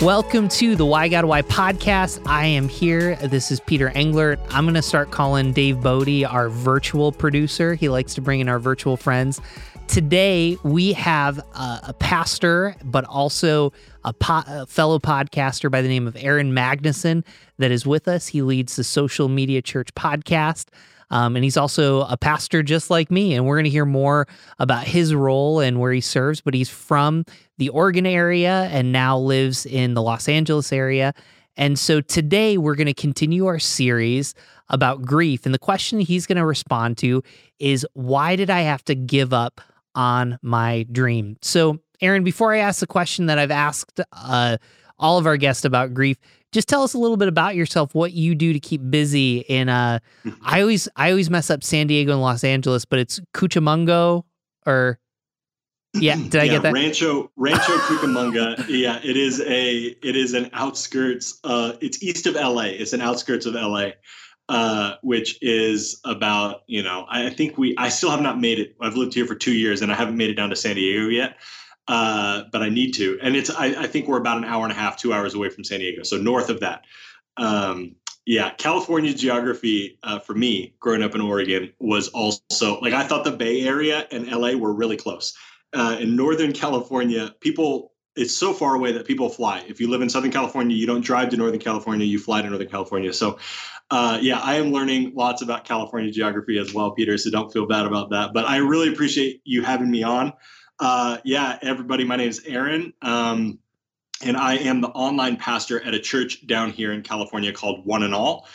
Welcome to the Why God Why podcast. I am here. This is Peter Engler. I'm going to start calling Dave Bodie our virtual producer. He likes to bring in our virtual friends. Today, we have a, a pastor, but also a, po- a, fellow podcaster by the name of Aaron Magnuson that is with us. He leads the Social Media Church podcast. Um, and he's also a pastor just like me. And we're going to hear more about his role and where he serves. But he's from the Oregon area and now lives in the Los Angeles area. And so today we're going to continue our series about grief. And the question he's going to respond to is why did I have to give up on my dream? So, Aaron, before I ask the question that I've asked uh, all of our guests about grief, just tell us a little bit about yourself, what you do to keep busy in uh I always I always mess up San Diego and Los Angeles, but it's Cucamonga or yeah, did I yeah, get that? Rancho Rancho Cucamonga. yeah, it is a it is an outskirts uh it's east of LA. It's an outskirts of LA. Uh, which is about you know I think we I still have not made it. I've lived here for two years and I haven't made it down to San Diego yet uh, but I need to. And it's I, I, think we're about an hour and a half, two hours away from San Diego, so north of that. Um, yeah, California geography uh, for me, growing up in Oregon, was also like I thought the Bay Area and LA were really close. Uh, in Northern California, people it's so far away that people fly. If you live in Southern California, you don't drive to Northern California, you fly to Northern California. So, uh, yeah, I am learning lots about California geography as well, Peter. So don't feel bad about that. But I really appreciate you having me on. Uh, yeah, everybody, my name is Aaron. Um, and I am the online pastor at a church down here in California called One and All.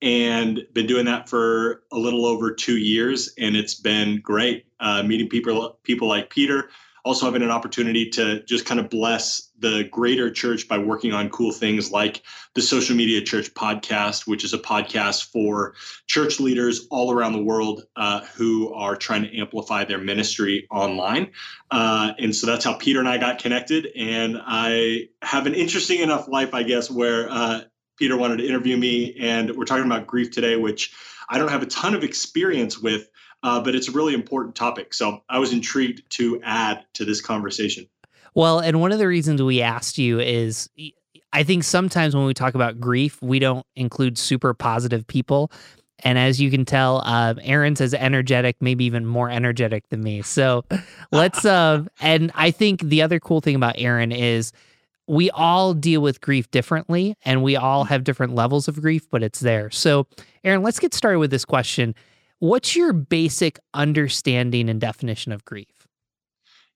And been doing that for a little over two years, and it's been great uh, meeting people people like Peter, also having an opportunity to just kind of bless the greater church by working on cool things like the Social Media Church podcast, which is a podcast for church leaders all around the world uh, who are trying to amplify their ministry online. Uh, and so that's how Peter and I got connected. And I have an interesting enough life, I guess, where uh, Peter wanted to interview me, and we're talking about grief today, which I don't have a ton of experience with uh, but it's a really important topic. So I was intrigued to add to this conversation. Well, and one of the reasons we asked you is I think sometimes when we talk about grief, we don't include super positive people. And as you can tell, uh, Aaron's as energetic, maybe even more energetic than me. So let's, uh, and I think the other cool thing about Aaron is we all deal with grief differently and we all have different levels of grief, but it's there. So, Aaron, let's get started with this question. What's your basic understanding and definition of grief?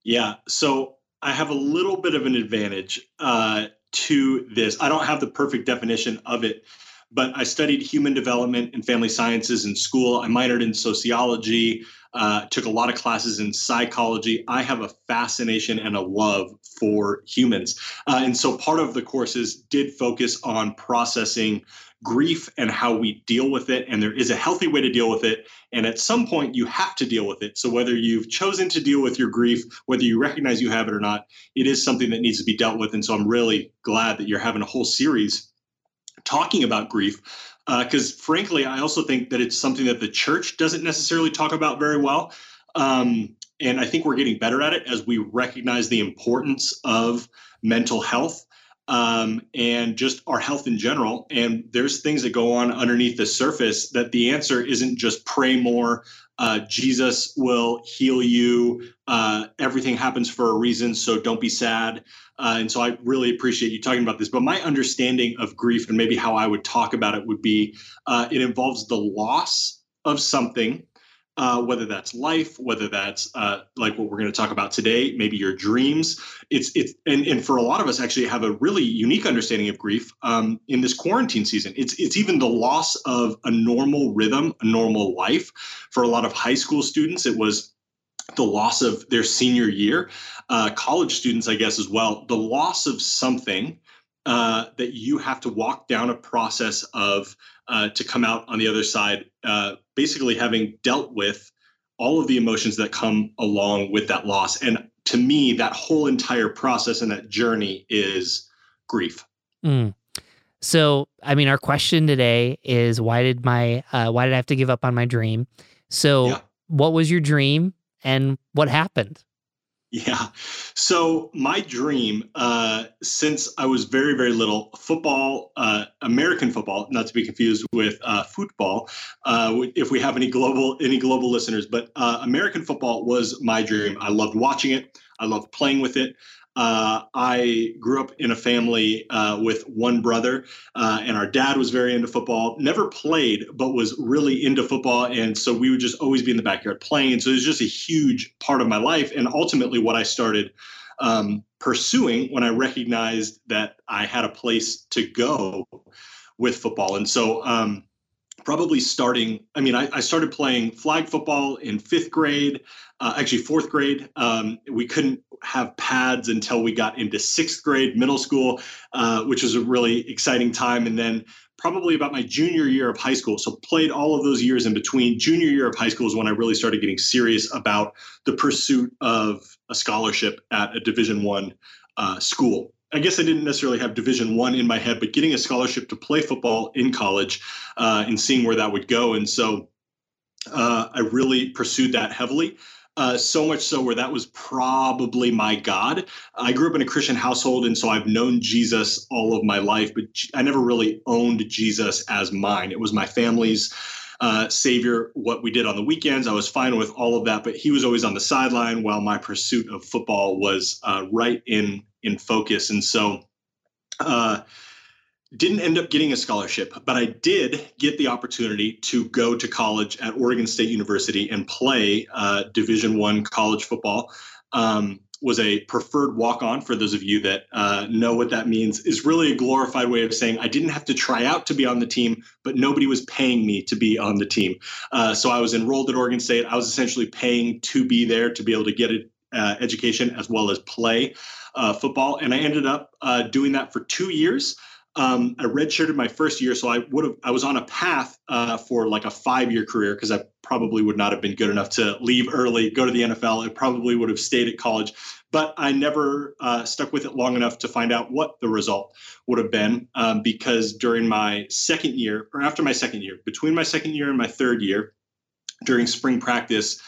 Yeah. So I have a little bit of an advantage uh, to this. I don't have the perfect definition of it, but I studied human development and family sciences in school. I minored in sociology, uh, took a lot of classes in psychology. I have a fascination and a love for humans. Uh, and so part of the courses did focus on processing grief and how we deal with it. And there is a healthy way to deal with it. And at some point, you have to deal with it. So whether you've chosen to deal with your grief, whether you recognize you have it or not, it is something that needs to be dealt with. And so I'm really glad that you're having a whole series talking about grief. Because uh, frankly, I also think that it's something that the church doesn't necessarily talk about very well. Um, and I think we're getting better at it as we recognize the importance of mental health um, and just our health in general. And there's things that go on underneath the surface that the answer isn't just pray more. Uh, Jesus will heal you. Uh, everything happens for a reason, so don't be sad. Uh, and so I really appreciate you talking about this. But my understanding of grief and maybe how I would talk about it would be uh, it involves the loss of something uh, whether that's life, whether that's uh, like what we're going to talk about today, maybe your dreams. It's it's and, and for a lot of us actually have a really unique understanding of grief um, in this quarantine season. It's it's even the loss of a normal rhythm, a normal life. For a lot of high school students, it was the loss of their senior year. Uh, college students, I guess, as well, the loss of something uh, that you have to walk down a process of uh, to come out on the other side, uh, basically having dealt with all of the emotions that come along with that loss. And to me, that whole entire process and that journey is grief. Mm. So, I mean, our question today is why did my uh, why did I have to give up on my dream? So, yeah. what was your dream and what happened? Yeah. So my dream, uh, since I was very, very little, football, uh, American football, not to be confused with uh, football, uh, if we have any global any global listeners, but uh, American football was my dream. I loved watching it. I loved playing with it. Uh, I grew up in a family uh, with one brother, uh, and our dad was very into football. Never played, but was really into football, and so we would just always be in the backyard playing. And so it was just a huge part of my life, and ultimately what I started um, pursuing when I recognized that I had a place to go with football. And so um, probably starting i mean I, I, started playing flag football in fifth grade uh, actually fourth grade. Um, we couldn't have pads until we got into sixth grade middle school uh, which was a really exciting time. And then probably about my junior year of high school so played all of those years in between junior year of high school is when i really started getting serious about the pursuit of a scholarship at a division one uh, school I guess I didn't necessarily have Division One in my head, but getting a scholarship to play football in college uh, and seeing where that would go, and so uh, I really pursued that heavily. Uh, so much so where that was probably my God. I grew up in a Christian household, and so I've known Jesus all of my life, but I never really owned Jesus as mine. It was my family's uh, savior. What we did on the weekends, I was fine with all of that, but he was always on the sideline while my pursuit of football was uh, right in in focus. And so, uh, didn't end up getting a scholarship, but I did get the opportunity to go to college at Oregon State University and play uh, Division One college football. Um, was a preferred walk-on for those of you that uh, know what that means is really a glorified way of saying i didn't have to try out to be on the team but nobody was paying me to be on the team uh, so i was enrolled at oregon state i was essentially paying to be there to be able to get an uh, education as well as play uh, football, and I ended up uh, doing that for two years. Um, I redshirted my first year, so I would have I was on a path uh, for like a five year career because I probably would not have been good enough to leave early, go to the NFL. I probably would have stayed at college, but I never uh, stuck with it long enough to find out what the result would have been. Um, because during my second year, or after my second year, between my second year and my third year, during spring practice,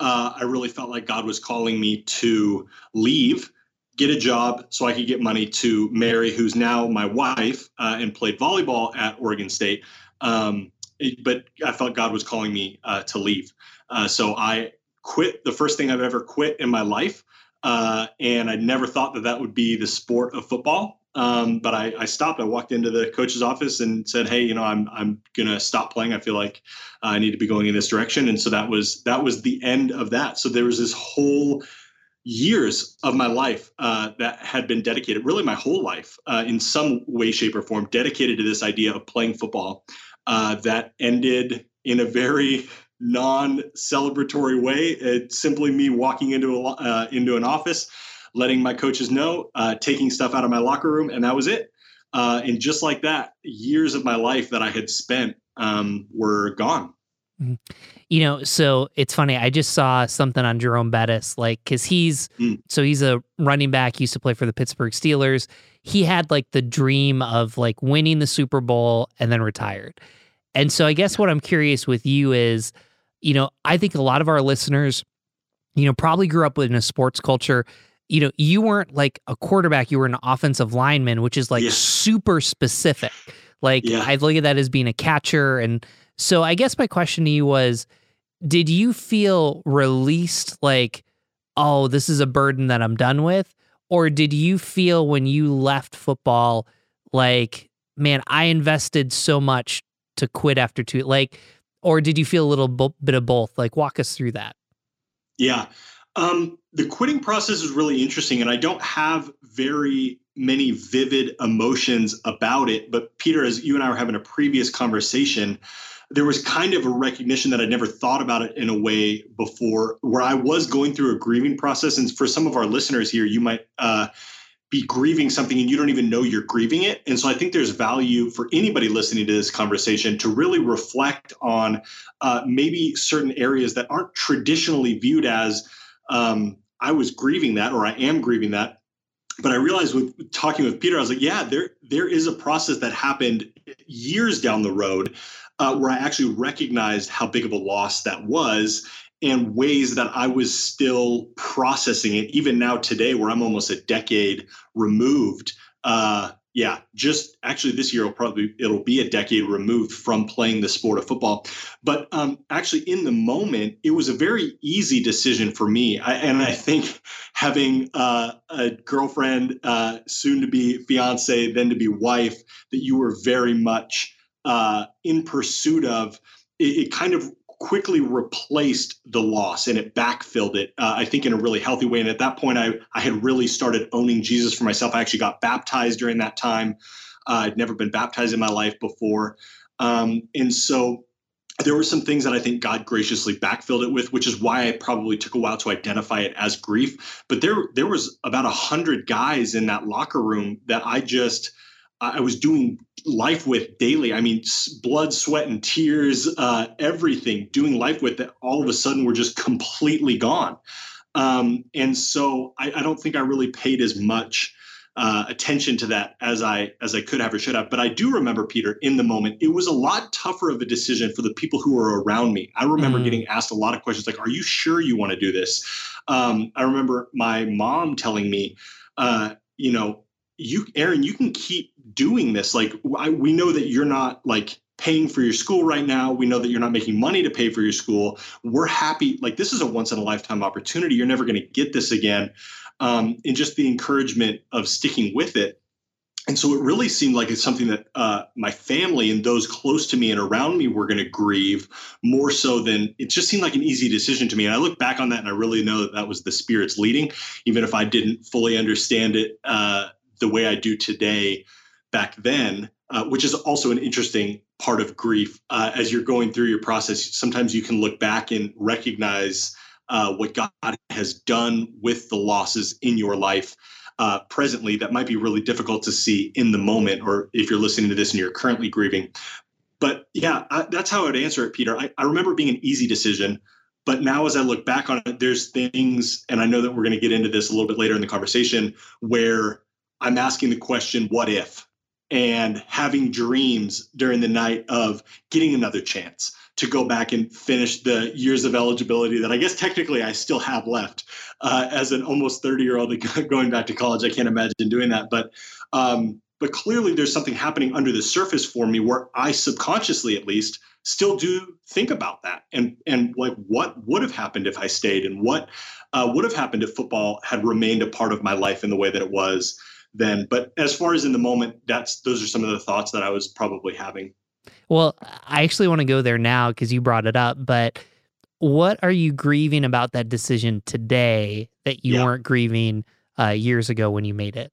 uh, I really felt like God was calling me to leave get a job so I could get money to marry, who's now my wife uh, and played volleyball at Oregon State. Um, it, but I felt God was calling me uh, to leave. Uh, so I quit the first thing I've ever quit in my life. Uh, and I never thought that that would be the sport of football. Um, but I, I, stopped. I walked into the coach's office and said, "Hey, you know, I'm I'm gonna stop playing. I feel like I need to be going in this direction." And so that was that was the end of that. So there was this whole years of my life uh, that had been dedicated, really my whole life, uh, in some way, shape, or form, dedicated to this idea of playing football. Uh, that ended in a very non-celebratory way. It's simply me walking into a uh, into an office, letting my coaches know, uh, taking stuff out of my locker room, and that was it. Uh, and just like that, years of my life that I had spent um, were gone. Mm-hmm. You know, so it's funny. I just saw something on Jerome Bettis, like, because he's mm. so he's a running back. Used to play for the Pittsburgh Steelers. He had like the dream of like winning the Super Bowl and then retired. And so I guess what I'm curious with you is, you know, I think a lot of our listeners, you know, probably grew up in a sports culture. You know, you weren't like a quarterback, you were an offensive lineman, which is like yeah. super specific. Like yeah. I look at that as being a catcher and so I guess my question to you was did you feel released like oh this is a burden that I'm done with or did you feel when you left football like man I invested so much to quit after two like or did you feel a little bit of both like walk us through that yeah um, the quitting process is really interesting and I don't have very many vivid emotions about it but Peter as you and I were having a previous conversation there was kind of a recognition that I'd never thought about it in a way before, where I was going through a grieving process. And for some of our listeners here, you might uh, be grieving something and you don't even know you're grieving it. And so I think there's value for anybody listening to this conversation to really reflect on uh, maybe certain areas that aren't traditionally viewed as um, I was grieving that or I am grieving that. But I realized with talking with Peter, I was like, yeah, there there is a process that happened years down the road uh, where I actually recognized how big of a loss that was and ways that I was still processing it, even now today, where I'm almost a decade removed. Uh, yeah, just actually this year will probably it'll be a decade removed from playing the sport of football. But um, actually, in the moment, it was a very easy decision for me. I, and I think having uh, a girlfriend, uh, soon to be fiance, then to be wife, that you were very much uh, in pursuit of, it, it kind of quickly replaced the loss and it backfilled it, uh, I think, in a really healthy way. And at that point, I, I had really started owning Jesus for myself. I actually got baptized during that time. Uh, I'd never been baptized in my life before. Um, and so there were some things that I think God graciously backfilled it with, which is why I probably took a while to identify it as grief. But there, there was about a hundred guys in that locker room that I just – I was doing life with daily. I mean, blood, sweat, and tears, uh, everything, doing life with that all of a sudden were just completely gone. Um, and so I, I, don't think I really paid as much uh, attention to that as I as I could have or should have. But I do remember, Peter, in the moment, it was a lot tougher of a decision for the people who were around me. I remember mm. getting asked a lot of questions like, "Are you sure you want to do this?" Um, I remember my mom telling me, uh, you know, you aaron you can keep doing this. Like I, we know that you're not like paying for your school right now. We know that you're not making money to pay for your school. We're happy like this is a once in a lifetime opportunity. You're never going to get this again. Um, and just the encouragement of sticking with it. And so it really seemed like it's something that uh, my family and those close to me and around me were going to grieve more so than it just seemed like an easy decision to me. And I look back on that and I really know that that was the Spirit's leading, even if I didn't fully understand it uh, the way I do today back then, uh, which is also an interesting part of grief. Uh, as you're going through your process, sometimes you can look back and recognize uh, what God has done with the losses in your life. Uh, presently, that might be really difficult to see in the moment, or if you're listening to this and you're currently grieving. But yeah, I, that's how I would answer it, Peter. I, I remember being an easy decision. But now, as I look back on it, there's things, and I know that we're going to get into this a little bit later in the conversation, where I'm asking the question, what if? And having dreams during the night of getting another chance to go back and finish the years of eligibility that I guess technically I still have left uh, as an almost 30 year old going back to college. I can't imagine doing that. But um, but clearly there's something happening under the surface for me where I subconsciously at least still do think about that and and like what would have happened if I stayed and what uh, would have happened if football had remained a part of my life in the way that it was then. But as far as in the moment, that's those are some of the thoughts that I was probably having. Well, I actually want to go there now because you brought it up, but what are you grieving about that decision today that you yeah. weren't grieving uh, years ago when you made it?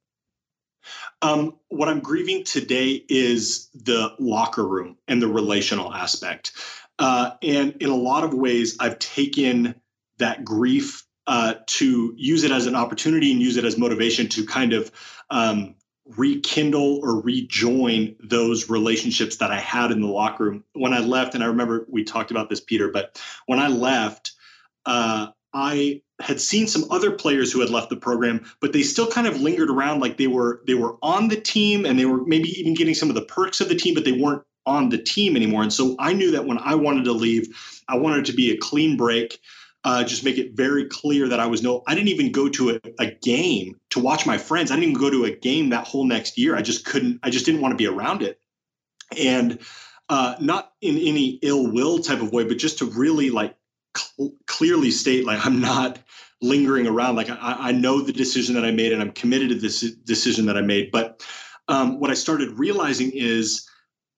Um, what I'm grieving today is the locker room and the relational aspect. Uh, and in a lot of ways, I've taken that grief uh, to use it as an opportunity and use it as motivation to kind of um, rekindle or rejoin those relationships that I had in the locker room when I left. And I remember we talked about this, Peter, but when I left, uh, I had seen some other players who had left the program, but they still kind of lingered around like they were they were on the team and they were maybe even getting some of the perks of the team, but they weren't on the team anymore. And so I knew that when I wanted to leave, I wanted to be a clean break uh, just make it very clear that I was no, I didn't even go to a, a, game to watch my friends. I didn't even go to a game that whole next year. I just couldn't, I just didn't want to be around it. And uh, not in any ill will type of way, but just to really like cl- clearly state, like, I'm not lingering around. Like, I, I, know the decision that I made and I'm committed to this decision that I made. But um, what I started realizing is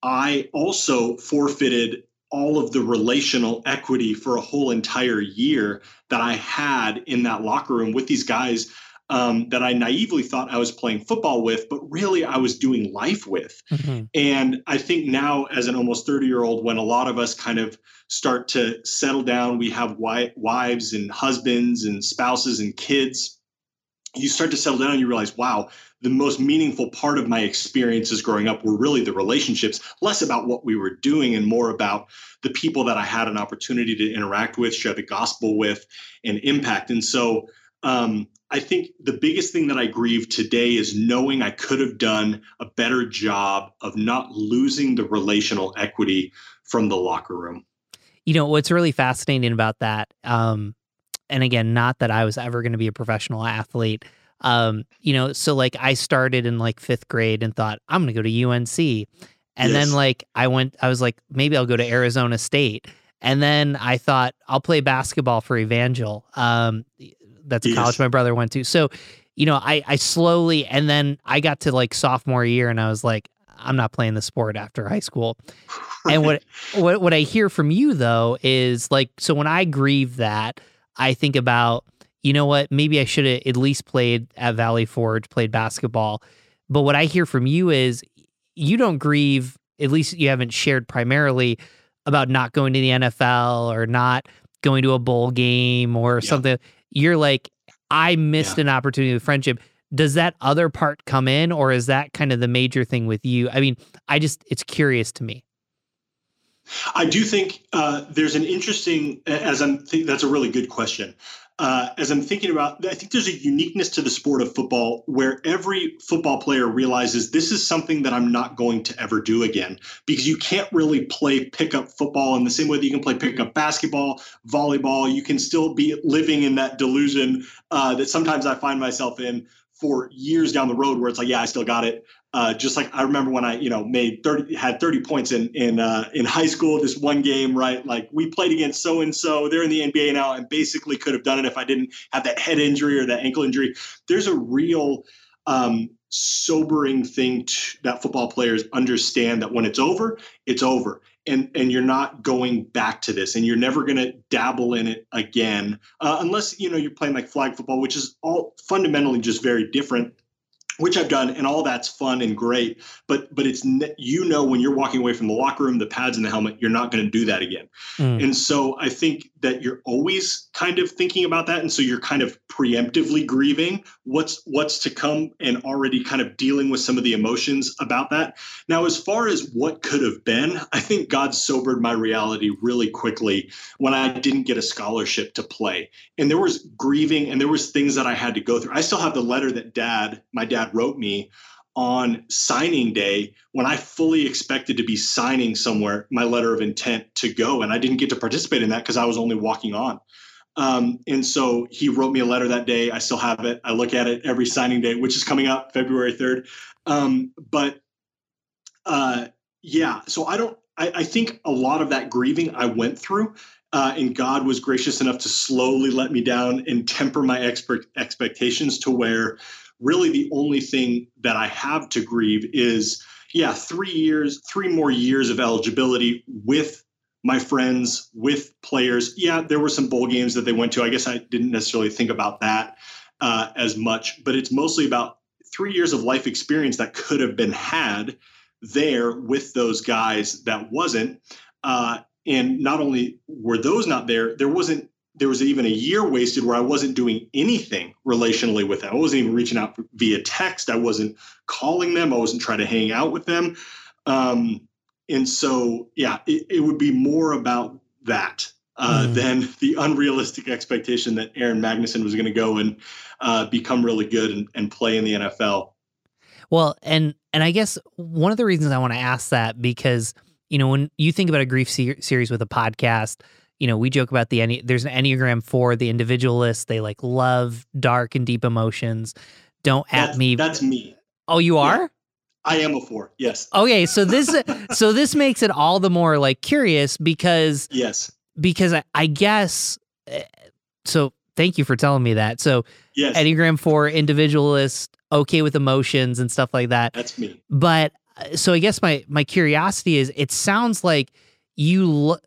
I also forfeited all of the relational equity for a whole entire year that I had in that locker room with these guys um, that I naively thought I was playing football with, but really I was doing life with. Mm-hmm. And I think now, as an almost 30 year old, when a lot of us kind of start to settle down, we have wives and husbands and spouses and kids. You start to settle down and you realize, wow, the most meaningful part of my experiences growing up were really the relationships, less about what we were doing and more about the people that I had an opportunity to interact with, share the gospel with, and impact. And so um, I think the biggest thing that I grieve today is knowing I could have done a better job of not losing the relational equity from the locker room. You know, what's really fascinating about that, um, and again, not that I was ever going to be a professional athlete. Um, you know, so like I started in like fifth grade and thought I'm going to go to UNC. And yes. then like I went, I was like, maybe I'll go to Arizona State. And then I thought I'll play basketball for Evangel. Um, that's a yes. college my brother went to. So, you know, I I slowly and then I got to like sophomore year and I was like, I'm not playing the sport after high school. and what what what I hear from you though is like so when I grieve that, I think about, you know what, maybe I should have at least played at Valley Forge, played basketball. But what I hear from you is you don't grieve, at least you haven't shared primarily about not going to the NFL or not going to a bowl game or yeah. something. You're like, I missed yeah. an opportunity with friendship. Does that other part come in, or is that kind of the major thing with you? I mean, I just, it's curious to me. I do think uh, there's an interesting, as I'm, think that's a really good question uh, as I'm thinking about, I think there's a uniqueness to the sport of football where every football player realizes this is something that I'm not going to ever do again because you can't really play pickup football in the same way that you can play pickup basketball, volleyball. You can still be living in that delusion uh, that sometimes I find myself in for years down the road where it's like, yeah, I still got it. Uh, just like I remember when I, you know, made 30, had 30 points in in uh, in high school, this one game, right? Like we played against so and so, they're in the NBA now, and basically could have done it if I didn't have that head injury or that ankle injury. There's a real um, sobering thing that football players understand that when it's over, it's over, and and you're not going back to this, and you're never going to dabble in it again, uh, unless you know you're playing like flag football, which is all fundamentally just very different which I've done, and all that's fun and great. But but it's you know when you're walking away from the locker room, the pads and the helmet, you're not going to do that again. Mm. And so I think that you're always kind of thinking about that, and so you're kind of preemptively grieving what's what's to come, and already kind of dealing with some of the emotions about that. Now, as far as what could have been, I think God sobered my reality really quickly when I didn't get a scholarship to play, and there was grieving, and there was things that I had to go through. I still have the letter that Dad, my dad wrote me on signing day when I fully expected to be signing somewhere my letter of intent to go. And I didn't get to participate in that because I was only walking on. Um, and so he wrote me a letter that day. I still have it. I look at it every signing day, which is coming up February 3rd. Um, but uh, yeah, so I don't, I, I, think a lot of that grieving I went through. Uh, and God was gracious enough to slowly let me down and temper my expert expectations to where really the only thing that I have to grieve is, yeah, three years, three more years of eligibility with my friends, with players. Yeah, there were some bowl games that they went to. I guess I didn't necessarily think about that uh, as much, but it's mostly about three years of life experience that could have been had there with those guys that wasn't. Uh, and not only were those not there, there wasn't there was even a year wasted where I wasn't doing anything relationally with them. I wasn't even reaching out via text. I wasn't calling them. I wasn't trying to hang out with them. Um, and so, yeah, it, it, would be more about that uh, mm. than the unrealistic expectation that Aaron Magnuson was going to go and uh, become really good and, and play in the NFL. Well, and and I guess one of the reasons I want to ask that because you know when you think about a grief se- series with a podcast you know, we joke about the there's an Enneagram for the individualist. They like love dark and deep emotions. Don't at that's, me. That's me. Oh, you are? Yeah. I am a four. Yes. Okay, so this so this makes it all the more like curious because yes, because I, I guess eh, so. Thank you for telling me that. So yes, Enneagram four individualist, okay with emotions and stuff like that. That's me. But uh, so I guess my my curiosity is, it sounds like you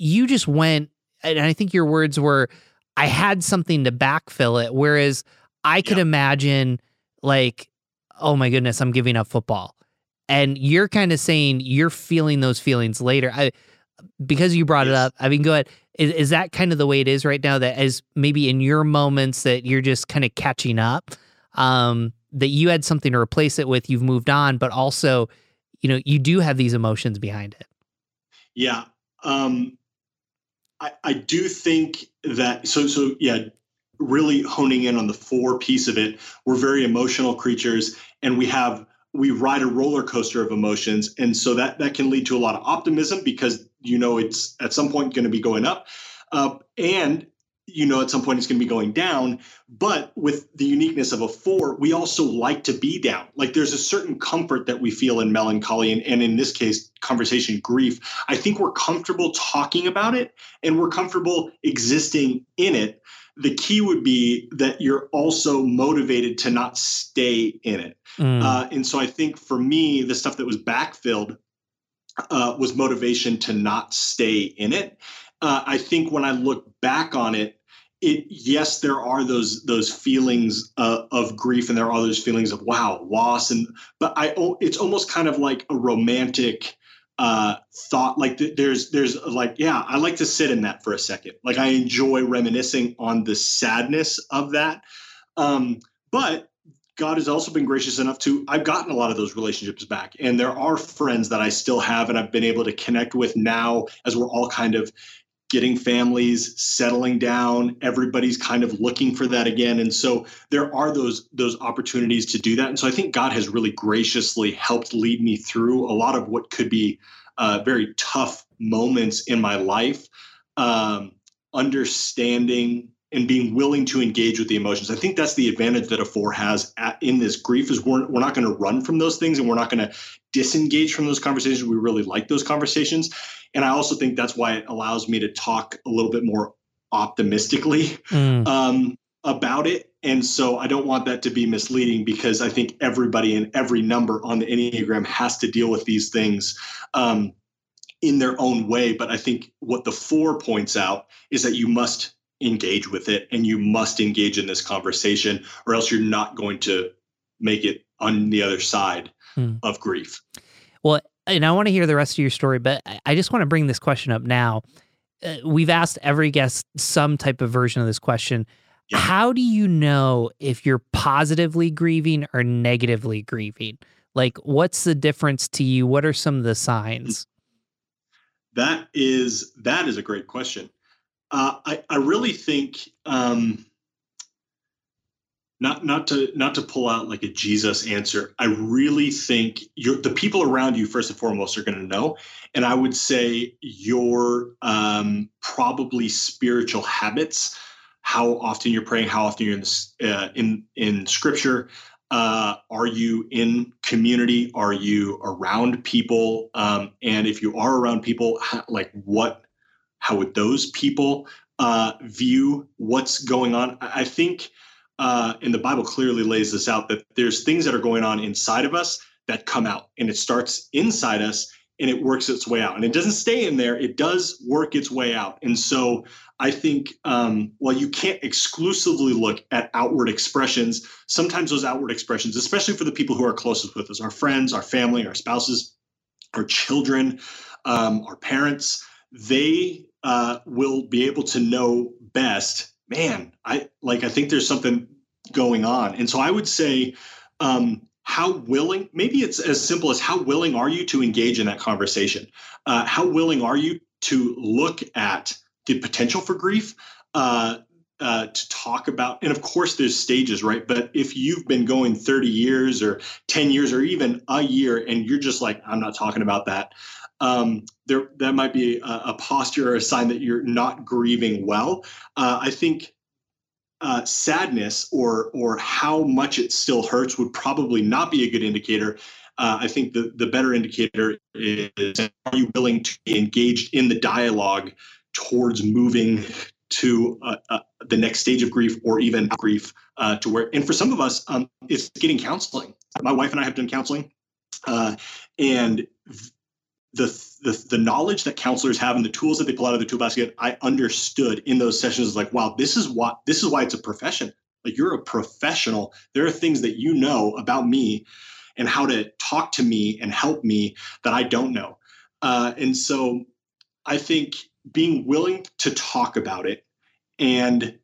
you just went, and I think your words were, I had something to backfill it. Whereas I could imagine, like, oh my goodness, I'm giving up football. And you're kind of saying you're feeling those feelings later. I, because you brought yes. it up, I mean, go ahead. Is, is that kind of the way it is right now? That as maybe in your moments that you're just kind of catching up, um, that you had something to replace it with, you've moved on, but also, you know, you do have these emotions behind it. Yeah. Um, I, I do think that so so yeah really honing in on the four piece of it. We're very emotional creatures and we have we ride a roller coaster of emotions and so that that can lead to a lot of optimism because you know it's at some point going to be going up, uh, and you know at some point it's going to be going down but with the uniqueness of a four we also like to be down. Like there's a certain comfort that we feel in melancholy and, and in this case conversation grief. I think we're comfortable talking about it and we're comfortable existing in it. The key would be that you're also motivated to not stay in it. Mm. uh, and so i think for me the stuff that was backfilled uh, was motivation to not stay in it. Uh, I think when I look back on it, it yes there are those those feelings uh, of grief and there are those feelings of wow loss and but i it's almost kind of like a romantic uh, thought like th- there's there's like yeah i like to sit in that for a second. Like i enjoy reminiscing on the sadness of that. Um, but god has also been gracious enough to i've gotten a lot of those relationships back and there are friends that i still have and i've been able to connect with now as we're all kind of getting families settling down everybody's kind of looking for that again and so there are those those opportunities to do that and so i think god has really graciously helped lead me through a lot of what could be uh, very tough moments in my life um, understanding and being willing to engage with the emotions. I think that's the advantage that a four has at, in this grief is we're, we're not going to run from those things and we're not going to disengage from those conversations. We really like those conversations. And I also think that's why it allows me to talk a little bit more optimistically mm. um, about it. And so I don't want that to be misleading because I think everybody and every number on the Enneagram has to deal with these things. Um, in their own way. But I think what the four points out is that you must engage with it and you must engage in this conversation or else you're not going to make it on the other side hmm. of grief. Well, and I want to hear the rest of your story, but I just want to bring this question up now. Uh, we've asked every guest some type of version of this question. Yeah. How do you know if you're positively grieving or negatively grieving? Like, what's the difference to you? What are some of the signs? That is that is a great question. Uh, I, I really think um, not not to not to pull out like a Jesus answer. I really think the people around you first and foremost are going to know, and I would say your um, probably spiritual habits, how often you're praying, how often you're in uh, in in Scripture. Uh, are you in community? Are you around people? Um, and if you are around people, like what how would those people uh, view what's going on? I think, uh, and the Bible clearly lays this out, that there's things that are going on inside of us that come out, and it starts inside us and it works its way out. And it doesn't stay in there, it does work its way out. And so I think um, while you can't exclusively look at outward expressions, sometimes those outward expressions, especially for the people who are closest with us, our friends, our family, our spouses, our children, um, our parents, they uh, will be able to know best. Man, I like. I think there's something going on, and so I would say, um, how willing? Maybe it's as simple as how willing are you to engage in that conversation? Uh, how willing are you to look at the potential for grief? Uh, uh, to talk about and of course there's stages right but if you've been going 30 years or 10 years or even a year and you're just like i'm not talking about that um, there that might be a, a, posture or a sign that you're not grieving well. Uh, I think uh, sadness or or how much it still hurts would probably not be a good indicator. Uh, I think the the better indicator is are you willing to be engaged in the dialogue towards moving to uh, uh, the next stage of grief or even grief uh, to where and for some of us um, it's getting counseling. My wife and I have done counseling, uh, and the, the the knowledge that counselors have and the tools that they pull out of the tool basket, I understood in those sessions like, wow, this is what this is why it's a profession. Like you're a professional. There are things that you know about me and how to talk to me and help me that I don't know. Uh, and so I think being willing to talk about it and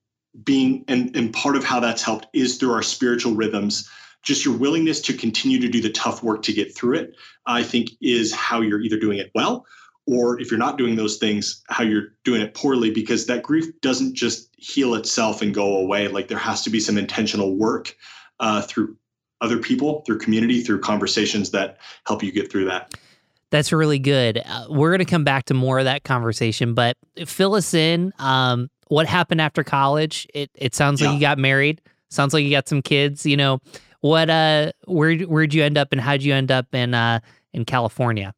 being and, and part of how that's helped is through our spiritual rhythms just your willingness to continue to do the tough work to get through it, I think is how you're either doing it well or if you're not doing those things, how you're doing it poorly because that grief doesn't just heal itself and go away. Like there has to be some intentional work uh, through other people, through community, through conversations that help you get through that. That's really good. Uh, we're going to come back to more of that conversation, but fill us in. Um, what happened after college? It it sounds like you got married. Sounds like you got some kids. You know, what? Uh, where where'd you end up, and how'd you end up in uh in California?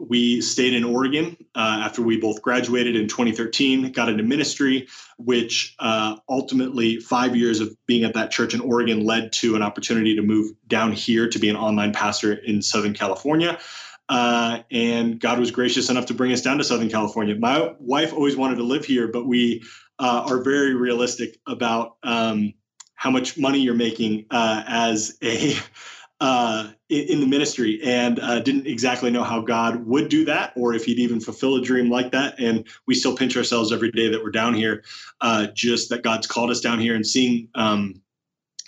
we stayed in Oregon uh, after we both graduated in 2013, got into ministry, which uh, ultimately, five years of being at that church in Oregon led to an opportunity to move down here to be an online pastor in Southern California. Uh, and God was gracious enough to bring us down to Southern California. My wife always wanted to live here, but we uh, are very realistic about um, how much money you're making uh, as a uh, in, the ministry and uh, didn't exactly know how God would do that or if he'd even fulfill a dream like that. And we still pinch ourselves every day that we're down here, uh, just that God's called us down here and seeing um,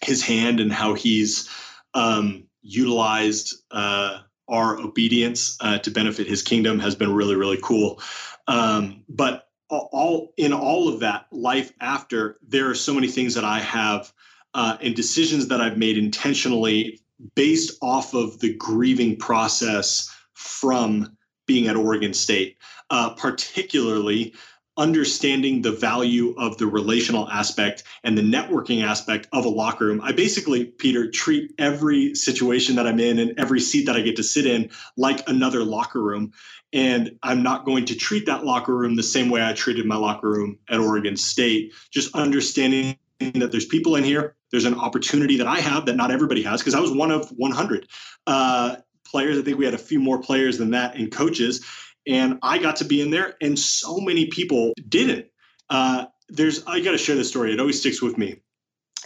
his hand and how he's um, utilized uh, our obedience uh, to benefit his kingdom has been really, really cool. Um, but all in all of that life after, there are so many things that I have uh, and decisions that I've made intentionally based off of the grieving process from being at Oregon State, uh, particularly understanding the value of the relational aspect and the networking aspect of a locker room. I basically, Peter, treat every situation that I'm in and every seat that I get to sit in like another locker room. And I'm not going to treat that locker room the same way I treated my locker room at Oregon State, just understanding that there's people in here there's an opportunity that I have that not everybody has because I was one of 100 uh, players. I think we had a few more players than that and coaches, and I got to be in there, and so many people didn't. Uh, there's I got to share this story. It always sticks with me.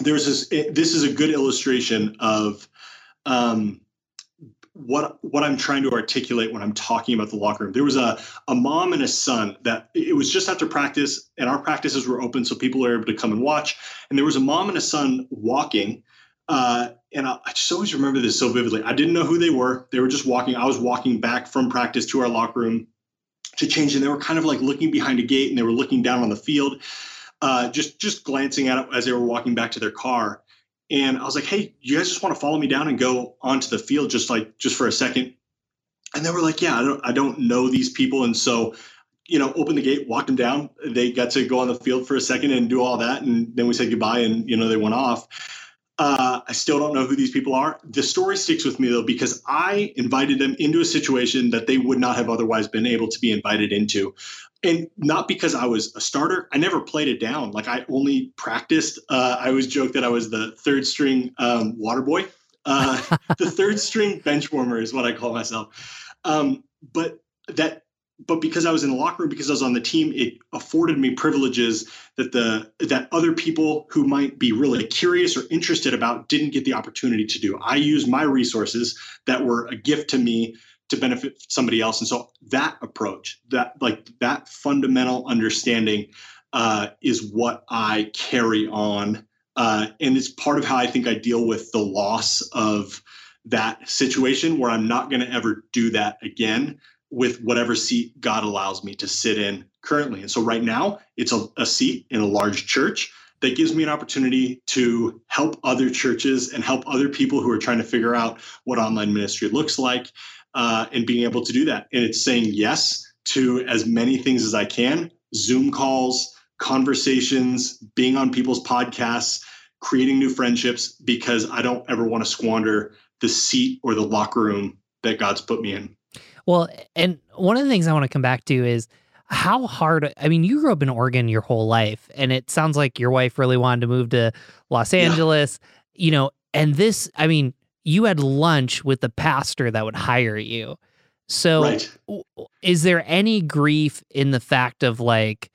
There's this. This is a good illustration of. Um, what what I'm trying to articulate when I'm talking about the locker room. There was a a mom and a son that it was just after practice, and our practices were open, so people were able to come and watch. And there was a mom and a son walking, uh, and I, I just always remember this so vividly. I didn't know who they were. They were just walking. I was walking back from practice to our locker room to change, and they were kind of like looking behind a gate, and they were looking down on the field, uh, just just glancing at it as they were walking back to their car. And I was like, "Hey, you guys just want to follow me down and go onto the field just like just for a second? And they were like, "Yeah, I don't I don't know these people." And so, you know, opened the gate, walked them down. They got to go on the field for a second and do all that, and then we said goodbye, and you know, they went off. Uh, I still don't know who these people are. The story sticks with me though because I invited them into a situation that they would not have otherwise been able to be invited into and not because I was a starter. I never played it down. Like I only practiced. Uh, I always joke that I was the third string um, water boy. Uh, the third string bench warmer is what I call myself. Um, but that, but because I was in the locker room, because I was on the team, it afforded me privileges that the that other people who might be really curious or interested about didn't get the opportunity to do. I used my resources that were a gift to me to benefit somebody else. And so that approach, that like that fundamental understanding uh, is what I carry on. Uh, and it's part of how I think I deal with the loss of that situation where I'm not going to ever do that again with whatever seat God allows me to sit in currently. And so right now, it's a, a seat in a large church that gives me an opportunity to help other churches and help other people who are trying to figure out what online ministry looks like uh, and being able to do that. And it's saying yes to as many things as I can Zoom calls, conversations, being on people's podcasts, creating new friendships, because I don't ever want to squander the seat or the locker room that God's put me in. Well, and one of the things I want to come back to is how hard I mean, you grew up in Oregon your whole life, and it sounds like your wife really wanted to move to Los Yeah. Angeles, you know, and this, I mean, you had lunch with the pastor that would hire you. So right. is there any grief in the fact of like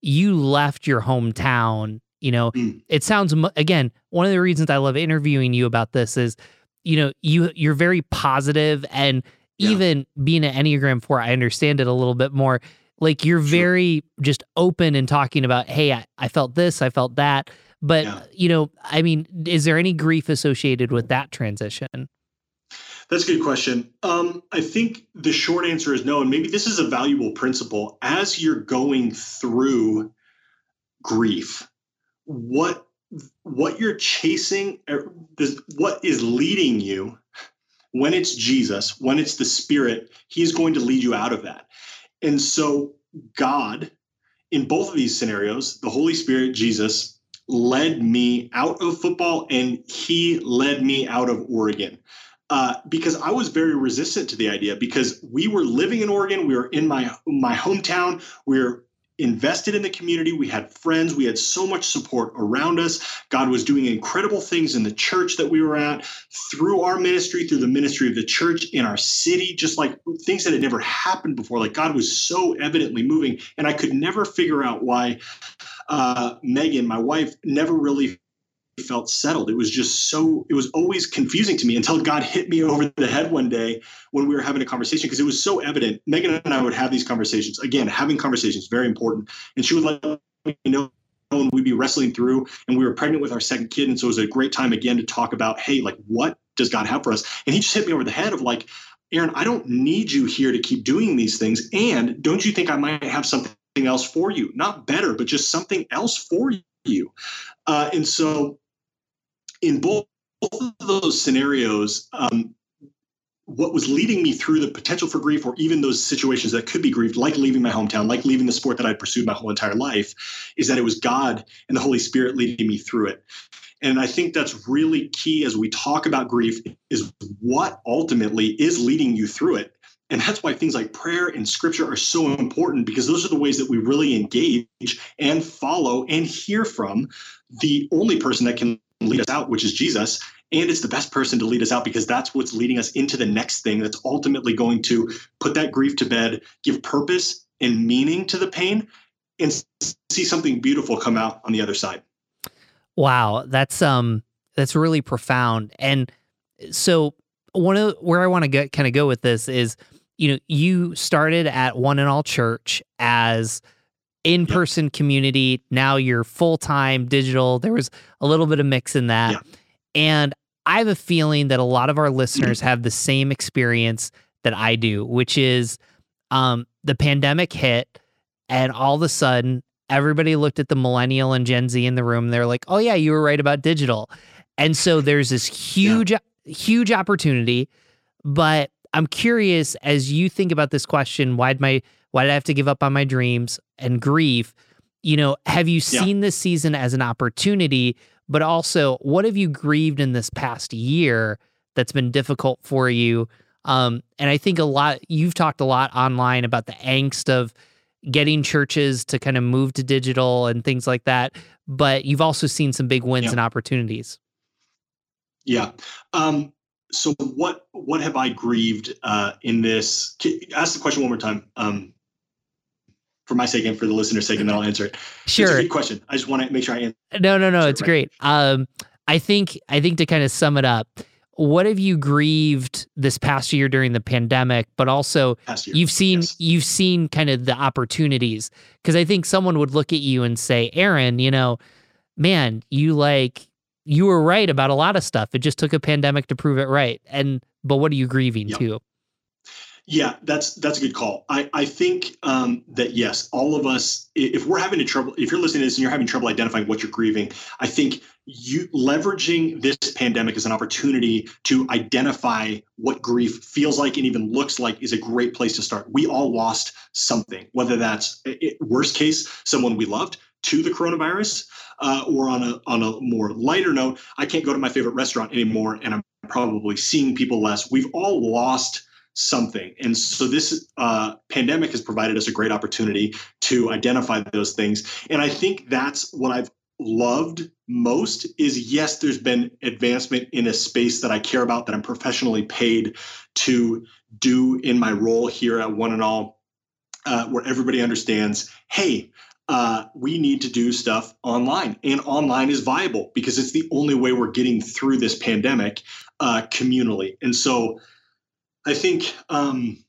you left your hometown you know Mm. it sounds again one of the reasons i love interviewing you about this is you know you you're very positive and Yeah. even being an enneagram 4 i understand it a little bit more like you're Sure. very just open and talking about hey I, I felt this i felt that but Yeah. you know i mean is there any grief associated with that transition That's a good question. Um, I think the short answer is no. And maybe this is a valuable principle. As you're going through grief, what what you're chasing, er, what is leading you when it's Jesus, when it's the Spirit, He's going to lead you out of that. And so, God, in both of these scenarios, the Holy Spirit, Jesus, led me out of football and He led me out of Oregon. Uh, because I was very resistant to the idea because we were living in Oregon, we were in my my hometown, we we're invested in the community. We had friends. We had so much support around us. God was doing incredible things in the church that we were at, through our ministry, through the ministry of the church in our city, just like things that had never happened before. Like God was so evidently moving. And I could never figure out why uh, Megan, my wife, never really felt settled. It was just so, it was always confusing to me until God hit me over the head one day when we were having a conversation because it was so evident. Megan and I would have these conversations. Again, having conversations, very important. And she would let me know when we'd be wrestling through and we were pregnant with our second kid. And so it was a great time again to talk about, hey, like, what does God have for us? And he just hit me over the head of like, Aaron, I don't need you here to keep doing these things. And don't you think I might have something else for you? Not better, but just something else for you. Uh, and so in both, both of those scenarios, um, what was leading me through the potential for grief or even those situations that could be grieved like leaving my hometown like leaving the sport that i'd pursued my whole entire life is that it was god and the holy spirit leading me through it and i think that's really key as we talk about grief is what ultimately is leading you through it and that's why things like prayer and scripture are so important because those are the ways that we really engage and follow and hear from the only person that can lead us out, which is Jesus. And it's the best person to lead us out because that's what's leading us into the next thing that's ultimately going to put that grief to bed, give purpose and meaning to the pain, and see something beautiful come out on the other side. Wow, that's um that's really profound. And so one of where I want to get kind of go with this is, you know, you started at One and All Church as in person yep. community. Now you're full time digital. There was a little bit of mix in that. Yep. And I have a feeling that a lot of our listeners have the same experience that I do, which is um, the pandemic hit, and all of a sudden, everybody looked at the millennial and Gen Z in the room. They're like, oh, yeah, you were right about digital. And so there's this huge, yeah. huge opportunity. But I'm curious as you think about this question, why'd my why did I have to give up on my dreams and grief? You know, have you seen yeah. this season as an opportunity? But also, what have you grieved in this past year that's been difficult for you? Um, and I think a lot, you've talked a lot online about the angst of getting churches to kind of move to digital and things like that. But you've also seen some big wins yeah. and opportunities. Yeah. Um, so what what have I grieved uh, in this? Ask the question one more time. Um, for my sake and for the listener's sake, and then I'll answer it. Sure. It's a good question. I just want to make sure I answer. No, no, no. It's right. great. Um, I think I think to kind of sum it up, what have you grieved this past year during the pandemic, but also you've seen yes. you've seen kind of the opportunities because I think someone would look at you and say, Aaron, you know, man, you like you were right about a lot of stuff. It just took a pandemic to prove it right. And but what are you grieving yep. too? Yeah, that's that's a good call. I I think um, that yes, all of us, if we're having a trouble, if you're listening to this and you're having trouble identifying what you're grieving, I think you leveraging this pandemic as an opportunity to identify what grief feels like and even looks like is a great place to start. We all lost something, whether that's it, worst case, someone we loved to the coronavirus, uh, or on a on a more lighter note, I can't go to my favorite restaurant anymore, and I'm probably seeing people less. We've all lost something. And so this uh, pandemic has provided us a great opportunity to identify those things. And I think that's what I've loved most is yes, there's been advancement in a space that I care about, that I'm professionally paid to do in my role here at One and All, uh, where everybody understands, hey, uh, we need to do stuff online, and online is viable because it's the only way we're getting through this pandemic uh, communally. And so I think um,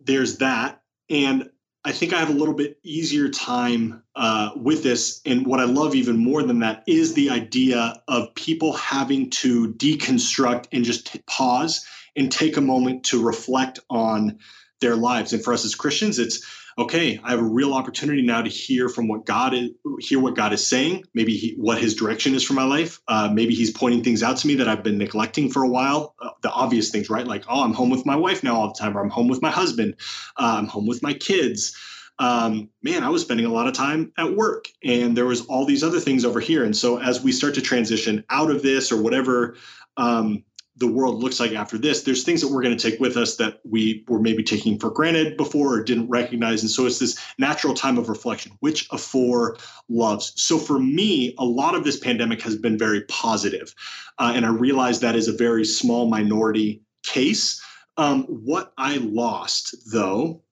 there's that. And I think I have a little bit easier time uh, with this. And what I love even more than that is the idea of people having to deconstruct and just t- pause and take a moment to reflect on their lives. And for us as Christians, it's okay. I have a real opportunity now to hear from what God is, hear what God is saying. Maybe he, what His direction is for my life. Uh, maybe He's pointing things out to me that I've been neglecting for a while uh, the obvious things, right? Like, oh, I'm home with my wife now all the time, or I'm home with my husband, uh, I'm home with my kids. Um, man, I was spending a lot of time at work, and there was all these other things over here. And so, as we start to transition out of this or whatever um, the world looks like after this, there's things that we're going to take with us that we were maybe taking for granted before or didn't recognize. And so it's this natural time of reflection, which of four loves. So for me, a lot of this pandemic has been very positive. Uh, and I realize that is a very small minority case. Um, what I lost, though,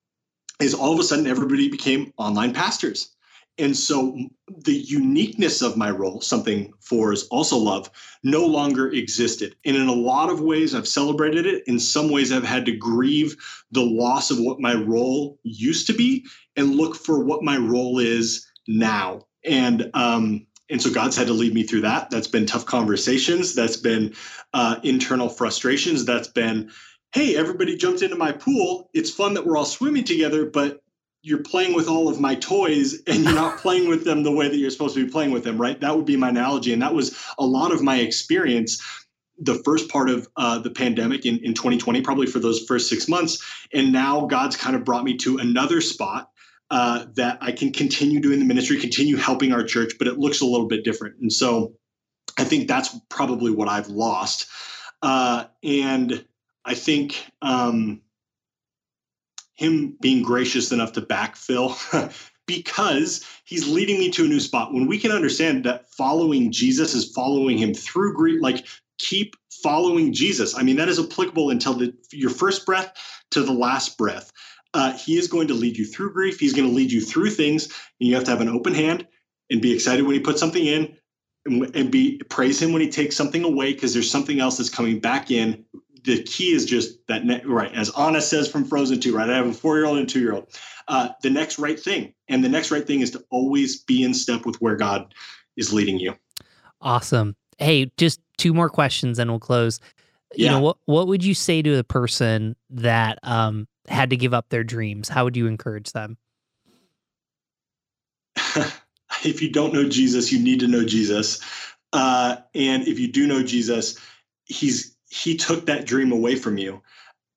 is all of a sudden everybody became online pastors. And so the uniqueness of my role, something four is also love, no longer existed. And in a lot of ways, I've celebrated it. In some ways, I've had to grieve the loss of what my role used to be and look for what my role is now. And um, and so God's had to lead me through that. That's been tough conversations. That's been uh, internal frustrations. That's been, hey, everybody jumped into my pool. It's fun that we're all swimming together, but you're playing with all of my toys and you're not playing with them the way that you're supposed to be playing with them, right? That would be my analogy. And that was a lot of my experience the first part of uh, the pandemic in, in 2020, probably for those first six months. And now God's kind of brought me to another spot uh, that I can continue doing the ministry, continue helping our church, but it looks a little bit different. And so I think that's probably what I've lost. Uh, and I think um, him being gracious enough to backfill because he's leading me to a new spot. When we can understand that following Jesus is following him through grief, like keep following Jesus. I mean, that is applicable until the, your first breath to the last breath. Uh, he is going to lead you through grief. He's going to lead you through things, and you have to have an open hand and be excited when he puts something in, and, and be praise him when he takes something away because there's something else that's coming back in the key is just that ne- right as Anna says from Frozen 2, right? I have a four year old and two year old. Uh, the next right thing, and the next right thing is to always be in step with where God is leading you. Awesome. Hey, just two more questions, and we'll close. Yeah. You know what? What would you say to a person that um, had to give up their dreams? How would you encourage them? if you don't know Jesus, you need to know Jesus. Uh, and if you do know Jesus, he's he took that dream away from you.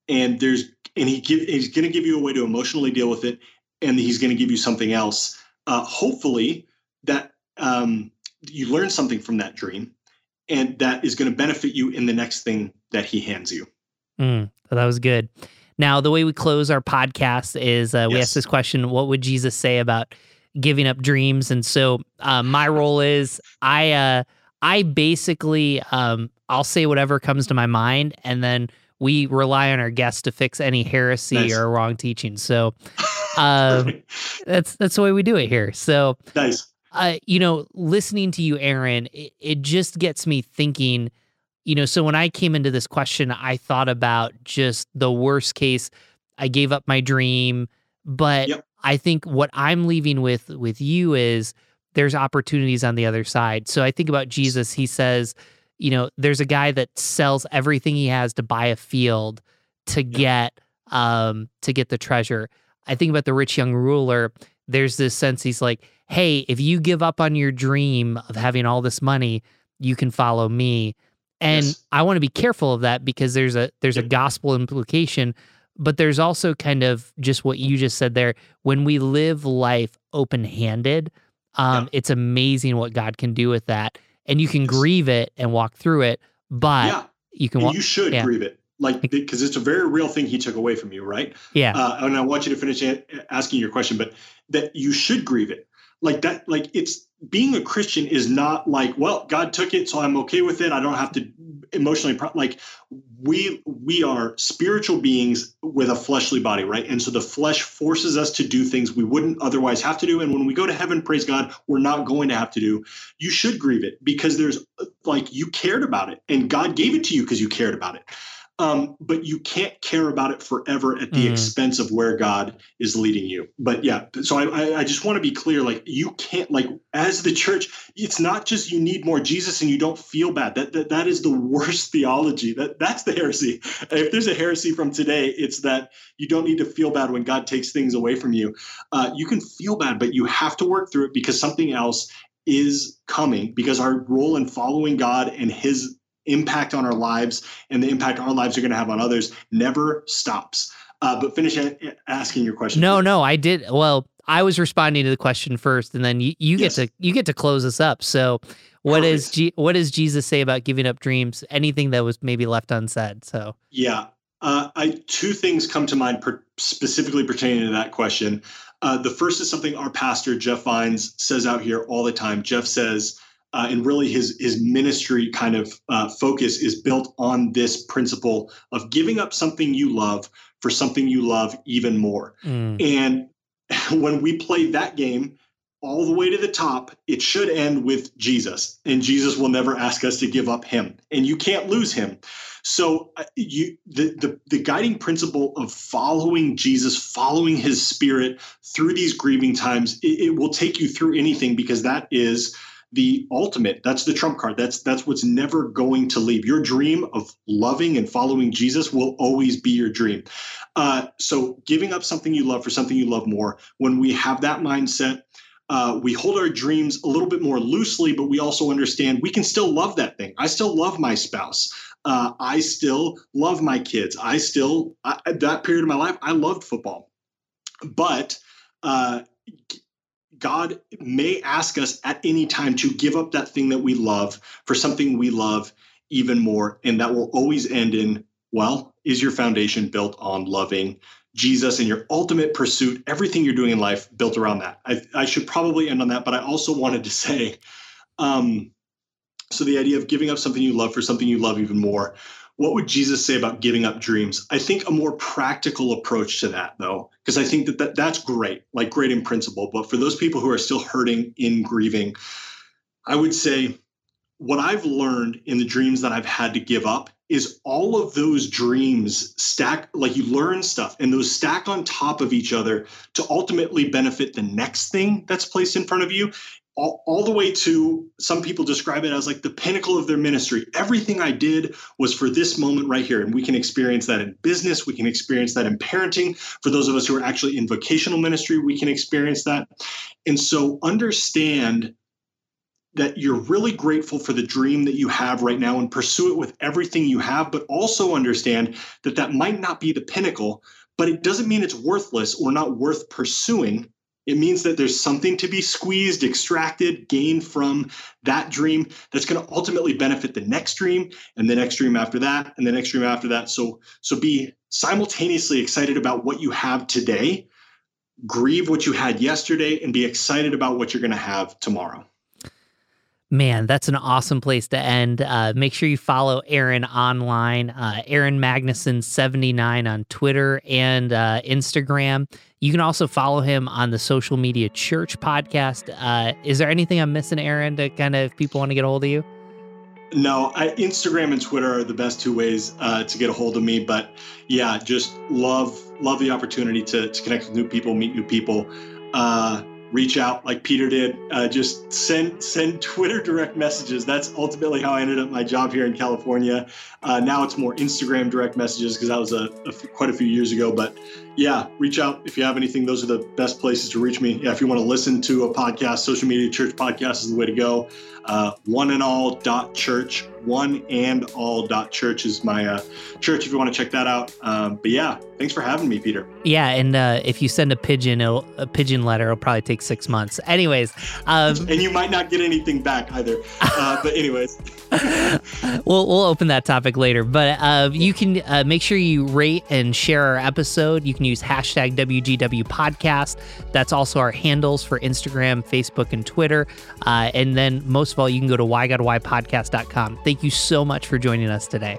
And there's and he give, he's going to give you a way to emotionally deal with it and he's going to give you something else. Uh, hopefully that um, you learn something from that dream and that is going to benefit you in the next thing that he hands you. Mm, that was good. Now the way we close our podcast is uh, we yes. ask this question what would jesus say about giving up dreams? And so uh, my role is i uh, i basically um, I'll say whatever comes to my mind, and then we rely on our guests to fix any heresy nice. or wrong teaching. So uh, that's that's the way we do it here. So nice. Uh, you know, listening to you, Aaron, it, it just gets me thinking. You know, so when I came into this question, I thought about just the worst case. I gave up my dream, but yep. I think what I'm leaving with with you is there's opportunities on the other side. So I think about Jesus. He says you know, there's a guy that sells everything he has to buy a field to get um to get the treasure. I think about the rich young ruler. There's this sense he's like, hey, if you give up on your dream of having all this money, you can follow me. And yes. I want to be careful of that because there's a there's a gospel implication, but there's also kind of just what you just said there. When we live life open handed, um, yeah. it's amazing what God can do with that and you can yes. grieve it and walk through it, but yeah. you can. Walk, you should yeah. grieve it, like because it's a very real thing he took away from you, right? Yeah. Uh, and I want you to finish asking your question, but that you should grieve it, like that. Like it's being a Christian is not like, well, God took it, so I'm okay with it. I don't have to emotionally pro- like we we are spiritual beings with a fleshly body right and so the flesh forces us to do things we wouldn't otherwise have to do and when we go to heaven praise god we're not going to have to do you should grieve it because there's like you cared about it and god gave it to you because you cared about it um, but you can't care about it forever at the mm. expense of where God is leading you. But yeah, so I, I just want to be clear like, you can't, like, as the church, it's not just you need more Jesus and you don't feel bad. That, that, that is the worst theology. That, that's the heresy. If there's a heresy from today, it's that you don't need to feel bad when God takes things away from you. Uh, you can feel bad, but you have to work through it because something else is coming because our role in following God and his impact on our lives and the impact our lives are going to have on others never stops. Uh, but finish a- asking your question. No, no, I did. Well, I was responding to the question first, and then you, you Yes. get to you get to close us up. So, what is Perfect. G, what does Jesus say about giving up dreams? Anything that was maybe left unsaid. So, Yeah. Uh, I two things come to mind per, specifically pertaining to that question. Uh, the first is something our pastor Jeff Vines says out here all the time. Jeff says, uh, and really his his ministry kind of uh, focus is built on this principle of giving up something you love for something you love even more. mm, And when we play that game all the way to the top, it should end with Jesus. And Jesus will never ask us to give up him. And you can't lose him. So uh, you the, the the guiding principle of following Jesus, following his spirit through these grieving times, it, it will take you through anything because that is the ultimate that's the trump card. That's that's what's never going to leave. Your dream of loving and following jesus will always be your dream. Uh, so giving up something you love for something you love more. When we have that mindset uh, we hold our dreams a little bit more loosely but we also understand we can still love that thing. I still love my spouse. Uh, i still love my kids. I still I, at that period of my life i loved football. But uh, God may ask us at any time to give up that thing that we love for something we love even more. And that will always end in, well, is your foundation built on loving Jesus and your ultimate pursuit, everything you're doing in life built around that? I, I should probably end on that, but I also wanted to say, um, so the idea of giving up something you love for something you love even more. What would Jesus say about giving up dreams? I think a more practical approach to that, though, because I think that, that that's great, like great in principle. But for those people who are still hurting in grieving, I would say what I've learned in the dreams that I've had to give up is all of those dreams stack, like you learn stuff, and those stack on top of each other to ultimately benefit the next thing that's placed in front of you all, all the way to some people describe it as like the pinnacle of their ministry. Everything I did was for this moment right here. And we can experience that in business, we can experience that in parenting. For those of us who are actually in vocational ministry, we can experience that. And so understand that you're really grateful for the dream that you have right now and pursue it with everything you have, but also understand that that might not be the pinnacle, but it doesn't mean it's worthless or not worth pursuing it means that there's something to be squeezed, extracted, gained from that dream that's going to ultimately benefit the next dream and the next dream after that and the next dream after that. So so be simultaneously excited about what you have today, grieve what you had yesterday and be excited about what you're going to have tomorrow. Man, that's an awesome place to end. Uh, make sure you follow Aaron online, uh, Aaron Magnuson79 on Twitter and uh, Instagram. You can also follow him on the Social Media Church podcast. Uh, is there anything I'm missing, Aaron, to kind of if people want to get a hold of you? No, I, Instagram and Twitter are the best two ways uh, to get a hold of me. But yeah, just love love the opportunity to, to connect with new people, meet new people. Uh, reach out like Peter did. Uh, just send send Twitter direct messages. That's ultimately how I ended up my job here in California. Uh, now it's more Instagram direct messages because that was a, a quite a few years ago. But yeah, reach out if you have anything. Those are the best places to reach me. Yeah, if you want to listen to a podcast, social media church podcast is the way to go. Uh, one and all dot church. One and all dot church is my uh, church. If you want to check that out. Um, but yeah, thanks for having me, Peter. Yeah, and uh, if you send a pigeon, a pigeon letter, it'll probably take six months. Anyways, um, and you might not get anything back either. Uh, but anyways, we'll we'll open that topic later. But uh, you can uh, make sure you rate and share our episode. You can use hashtag WGW Podcast. That's also our handles for Instagram, Facebook, and Twitter. Uh, and then most of all, you can go to whygodwhypodcast.com. Thank you so much for joining us today.